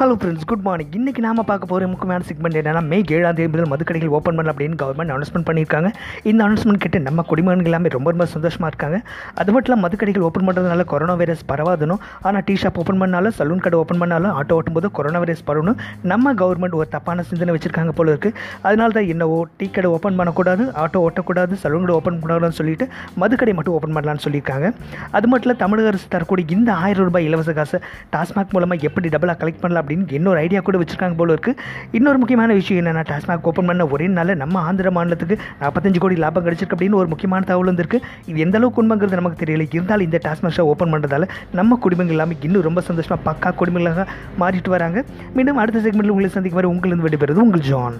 Hello friends good morning இன்றைக்கி நாம் பார்க்க போகிற முக்கியமான செக்மெண்ட் என்னென்னா மே ஏழாம் தேதி முதல் மதுக்கடைகள் ஓப்பன் பண்ணலாம் அப்படின்னு கவர்மெண்ட் அனௌன்ஸ்மெண்ட் பண்ணியிருக்காங்க. இந்த அனௌன்ஸ்மெண்ட் கிட்ட நம்ம குடிமகன்கள் எல்லாமே ரொம்ப ரொம்ப சந்தோஷமாக இருக்காங்க. அது மட்டும் இல்லாமல் மதுக்கடைகள் ஓப்பன் பண்ணுறதுனால கொரோனா வைரஸ் பரவாதணும் ஆனால் டீ ஷாப் ஓப்பன் பண்ணாலும் சலூன் கடை ஓப்பன் பண்ணாலும் ஆட்டோ ஓட்டும் போது கொரோனா வைரஸ் பரவணும். நம்ம கவர்மெண்ட் ஒரு தப்பான சிந்தனை வச்சுருக்காங்க போல இருக்குது அதனால தான் என்னவோ டீ கடை ஓப்பன் பண்ணக்கூடாது ஆட்டோ ஓட்டக்கூடாது சலூன் கடை ஓப்பன் பண்ணக்கூடாதுன்னு சொல்லிட்டு மதுக்கடை மட்டும் ஓப்பன் பண்ணலாம்னு சொல்லியிருக்காங்க. அது மட்டும் இல்லை தமிழக அரசு தரக்கூடிய இந்த ஆயிரம் ரூபாய் இலவச காசை டாஸ்மாக் மூலமாக எப்படி டபுளாக கலெக்ட் பண்ணலாம் அப்படின்னு இன்னொரு ஐடியா கூட வச்சுருக்காங்க போல இருக்குது இன்னொரு முக்கியமான விஷயம் என்னென்னா டாஸ்மாக் ஓப்பன் பண்ண ஒரே நாளில் நம்ம ஆந்திர மாநிலத்துக்கு நாற்பத்தஞ்சு கோடி லாபம் கிடச்சிருக்கு அப்படின்னு ஒரு முக்கியமான தகவல் வந்திருக்கு. இது எந்த அளவுக்கு உண்மைங்கிறது நமக்கு தெரியல. இருந்தாலும் இந்த டாஸ்மாக் ஷோ ஓப்பன் பண்ணுறதால நம்ம குடும்பங்கள் எல்லாமே இன்னும் ரொம்ப சந்தோஷமாக பக்கா குடும்பங்களாக மாறிட்டு வராங்க. மீண்டும் அடுத்த செக்மெண்ட்டில் உங்களை சந்திக்கும் வரை உங்களிருந்து விடைபெறுவது உங்கள் ஜான்.